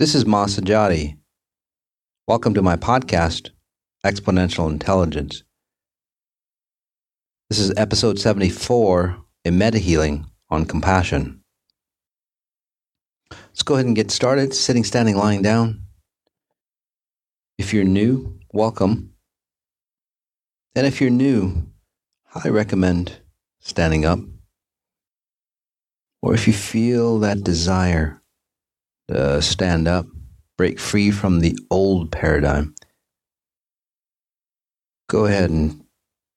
This is Masajati. Hmm. Welcome to my podcast, Exponential Intelligence. This is episode 74 in Meta Healing on compassion. Let's go ahead and get started. Sitting, standing, lying down. If you're new, welcome. And if you're new, I recommend standing up. Or if you feel that desire uh, stand up, break free from the old paradigm. Go ahead and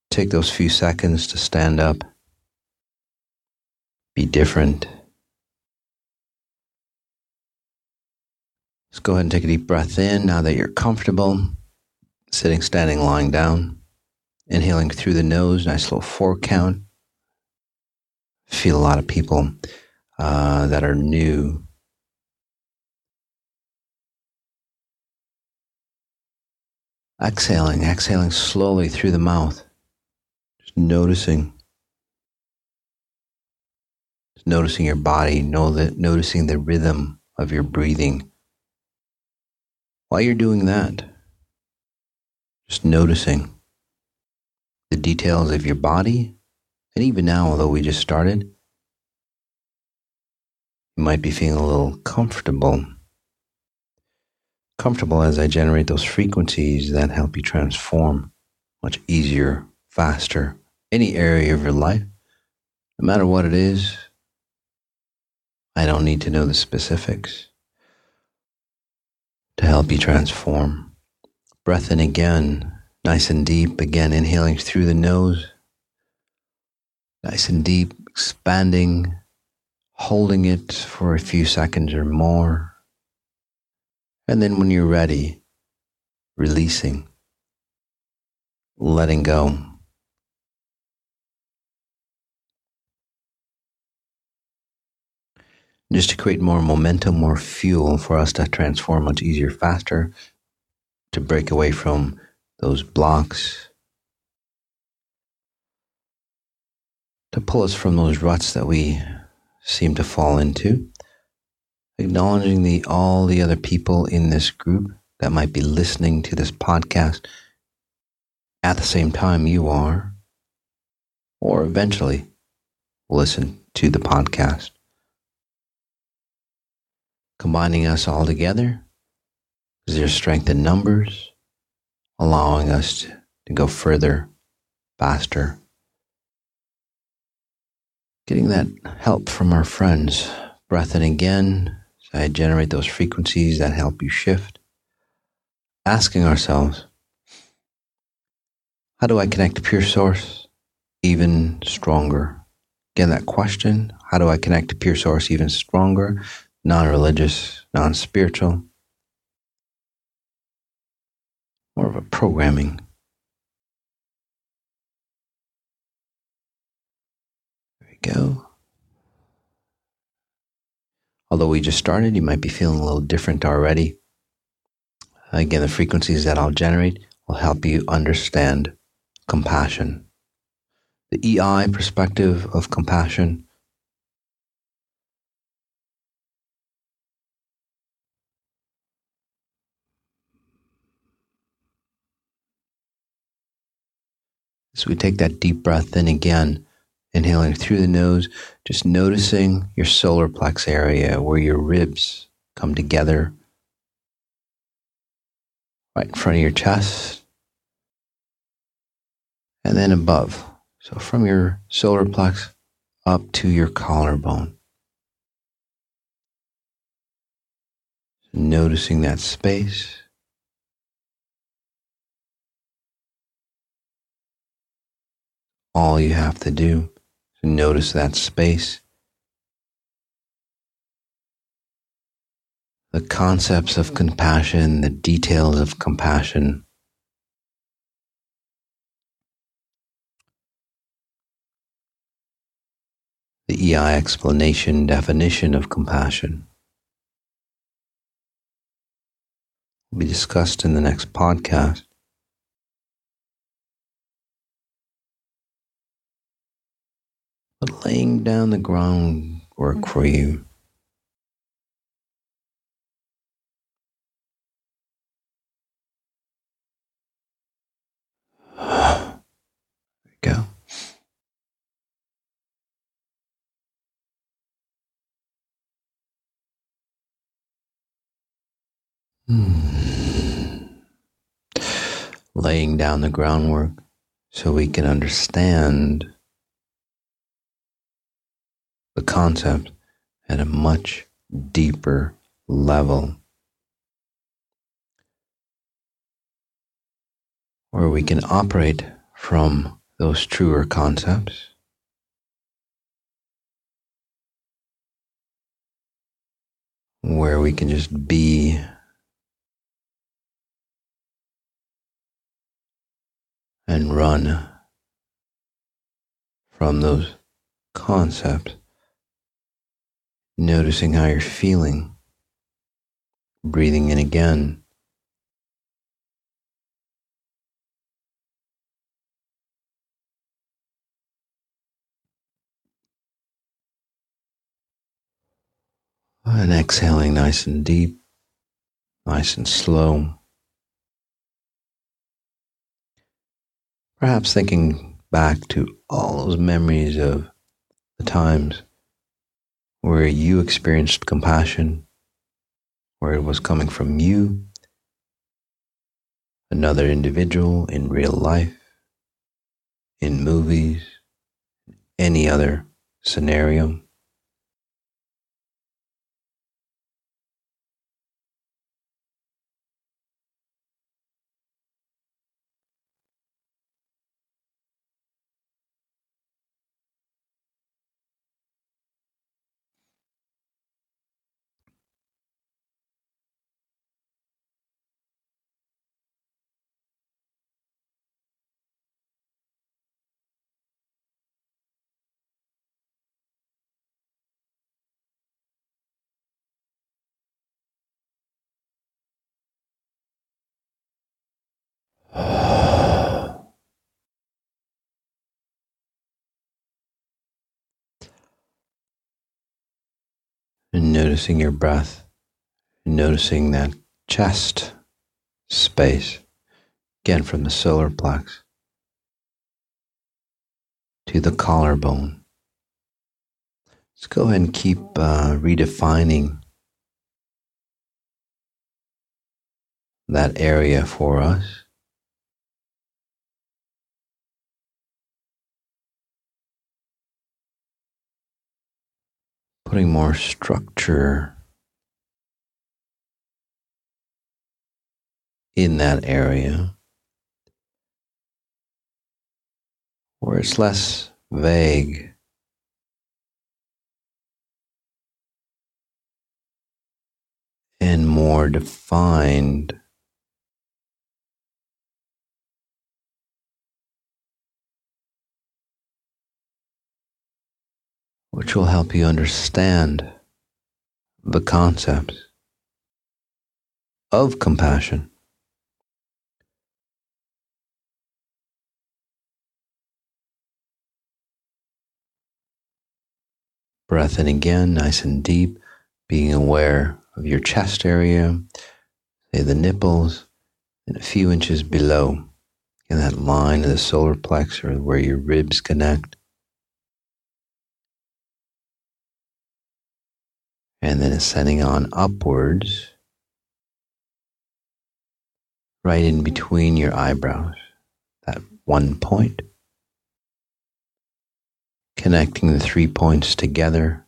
take those few seconds to stand up. Be different. Just go ahead and take a deep breath in now that you're comfortable, sitting, standing, lying down. Inhaling through the nose, nice little four count. Feel a lot of people uh, that are new Exhaling, exhaling slowly through the mouth. Just noticing. Just noticing your body, know that noticing the rhythm of your breathing. While you're doing that, just noticing the details of your body. And even now, although we just started, you might be feeling a little comfortable comfortable as I generate those frequencies that help you transform much easier, faster, any area of your life, no matter what it is. I don't need to know the specifics to help you transform. Breath in again, nice and deep, again, inhaling through the nose, nice and deep, expanding, holding it for a few seconds or more and then when you're ready, releasing, letting go. Just to create more momentum, more fuel for us to transform much easier, faster, to break away from those blocks, to pull us from those ruts that we seem to fall into acknowledging the all the other people in this group that might be listening to this podcast at the same time you are, or eventually listen to the podcast. Combining us all together is there strength in numbers, allowing us to, to go further, faster. Getting that help from our friends. Breath in again I generate those frequencies that help you shift. Asking ourselves, how do I connect to pure source even stronger? Again, that question, how do I connect to pure source even stronger? Non religious, non spiritual, more of a programming. There we go. Although we just started, you might be feeling a little different already. Again, the frequencies that I'll generate will help you understand compassion. The EI perspective of compassion. So we take that deep breath in again Inhaling through the nose, just noticing your solar plex area where your ribs come together right in front of your chest and then above. So from your solar plex up to your collarbone. Noticing that space. All you have to do Notice that space. The concepts of compassion, the details of compassion. The EI explanation, definition of compassion will be discussed in the next podcast. but laying down the groundwork mm-hmm. for you. There we go. Hmm. Laying down the groundwork so we can understand the concept at a much deeper level. Where we can operate from those truer concepts. Where we can just be and run from those concepts, noticing how you're feeling, breathing in again. And exhaling nice and deep, nice and slow. Perhaps thinking back to all those memories of the times where you experienced compassion, where it was coming from you, another individual in real life, in movies, any other scenario. And noticing your breath, noticing that chest space, again from the solar plex to the collarbone. Let's go ahead and keep uh, redefining that area for us. Putting more structure in that area where it's less vague. And more defined. Which will help you understand the concepts of compassion. Breath in again, nice and deep, being aware of your chest area, say the nipples, and a few inches below in that line of the solar plexus where your ribs connect. And then ascending on upwards, right in between your eyebrows, that one point, connecting the three points together.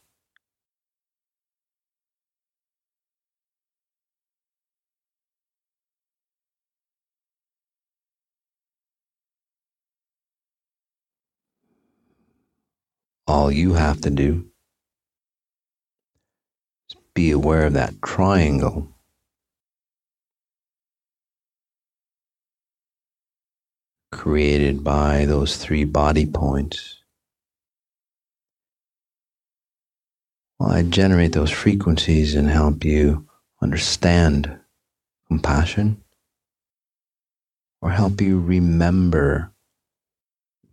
All you have to do be aware of that triangle. Created by those three body points. Well, I generate those frequencies and help you understand compassion or help you remember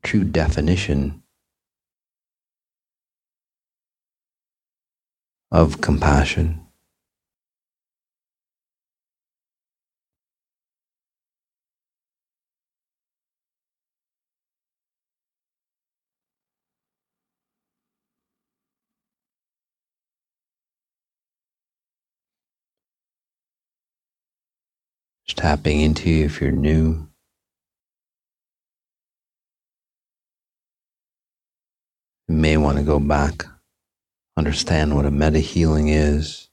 true definition of compassion. tapping into you if you're new. You may want to go back, understand what a meta healing is,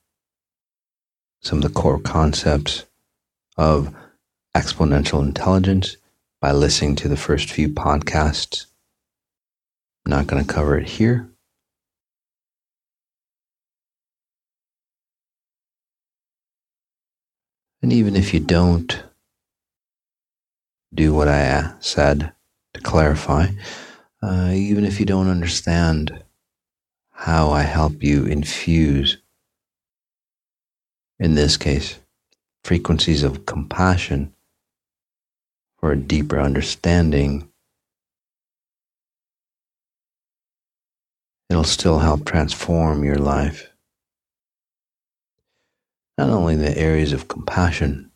some of the core concepts of exponential intelligence by listening to the first few podcasts. I'm not going to cover it here. And even if you don't do what I said to clarify, uh, even if you don't understand how I help you infuse, in this case, frequencies of compassion for a deeper understanding, it'll still help transform your life. Not only the areas of compassion,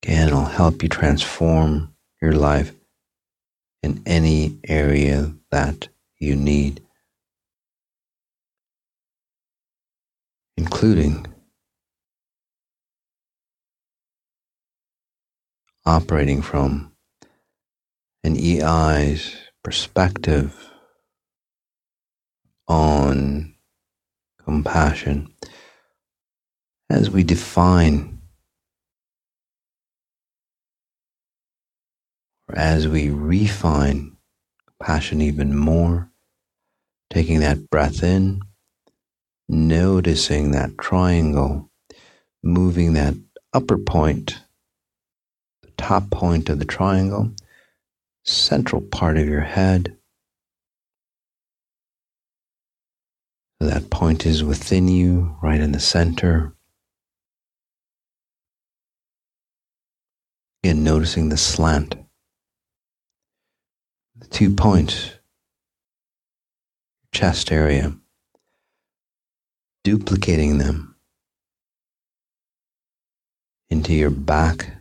again, it'll help you transform your life in any area that you need, including operating from an EI's perspective on compassion as we define or as we refine compassion even more, taking that breath in, noticing that triangle, moving that upper point the top point of the triangle, central part of your head. That point is within you, right in the center. Again, noticing the slant. The two points, chest area, duplicating them into your back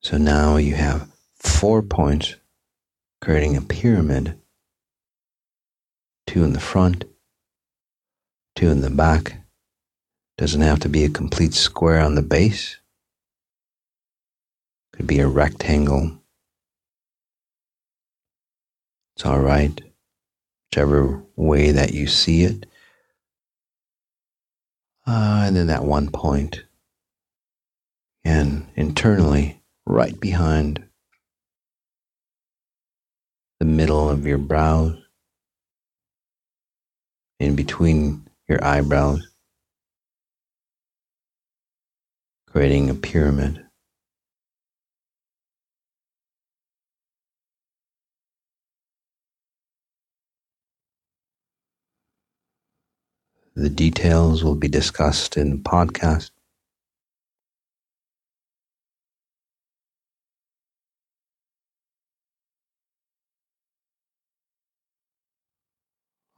so now you have four points creating a pyramid two in the front, two in the back. Doesn't have to be a complete square on the base, could be a rectangle. It's all right, whichever way that you see it. Uh, and then that one point. And internally, right behind the middle of your brows, in between your eyebrows, creating a pyramid. The details will be discussed in the podcast.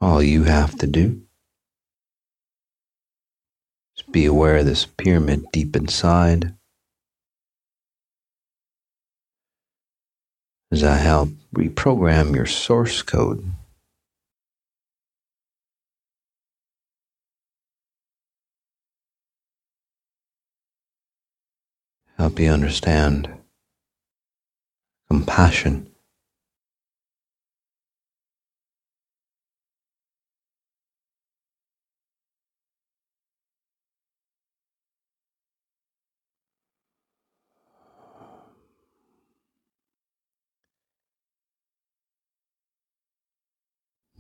All you have to do is be aware of this pyramid deep inside as I help reprogram your source code. help you understand compassion.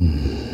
Mm.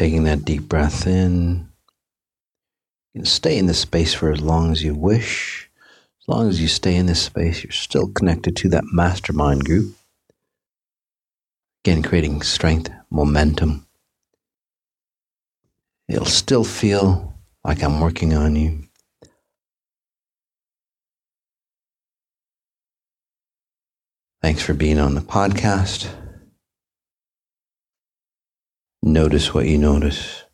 Taking that deep breath in. You can stay in this space for as long as you wish. As long as you stay in this space, you're still connected to that mastermind group. Again, creating strength, momentum. It'll still feel like I'm working on you. Thanks for being on the podcast. Notice what you notice.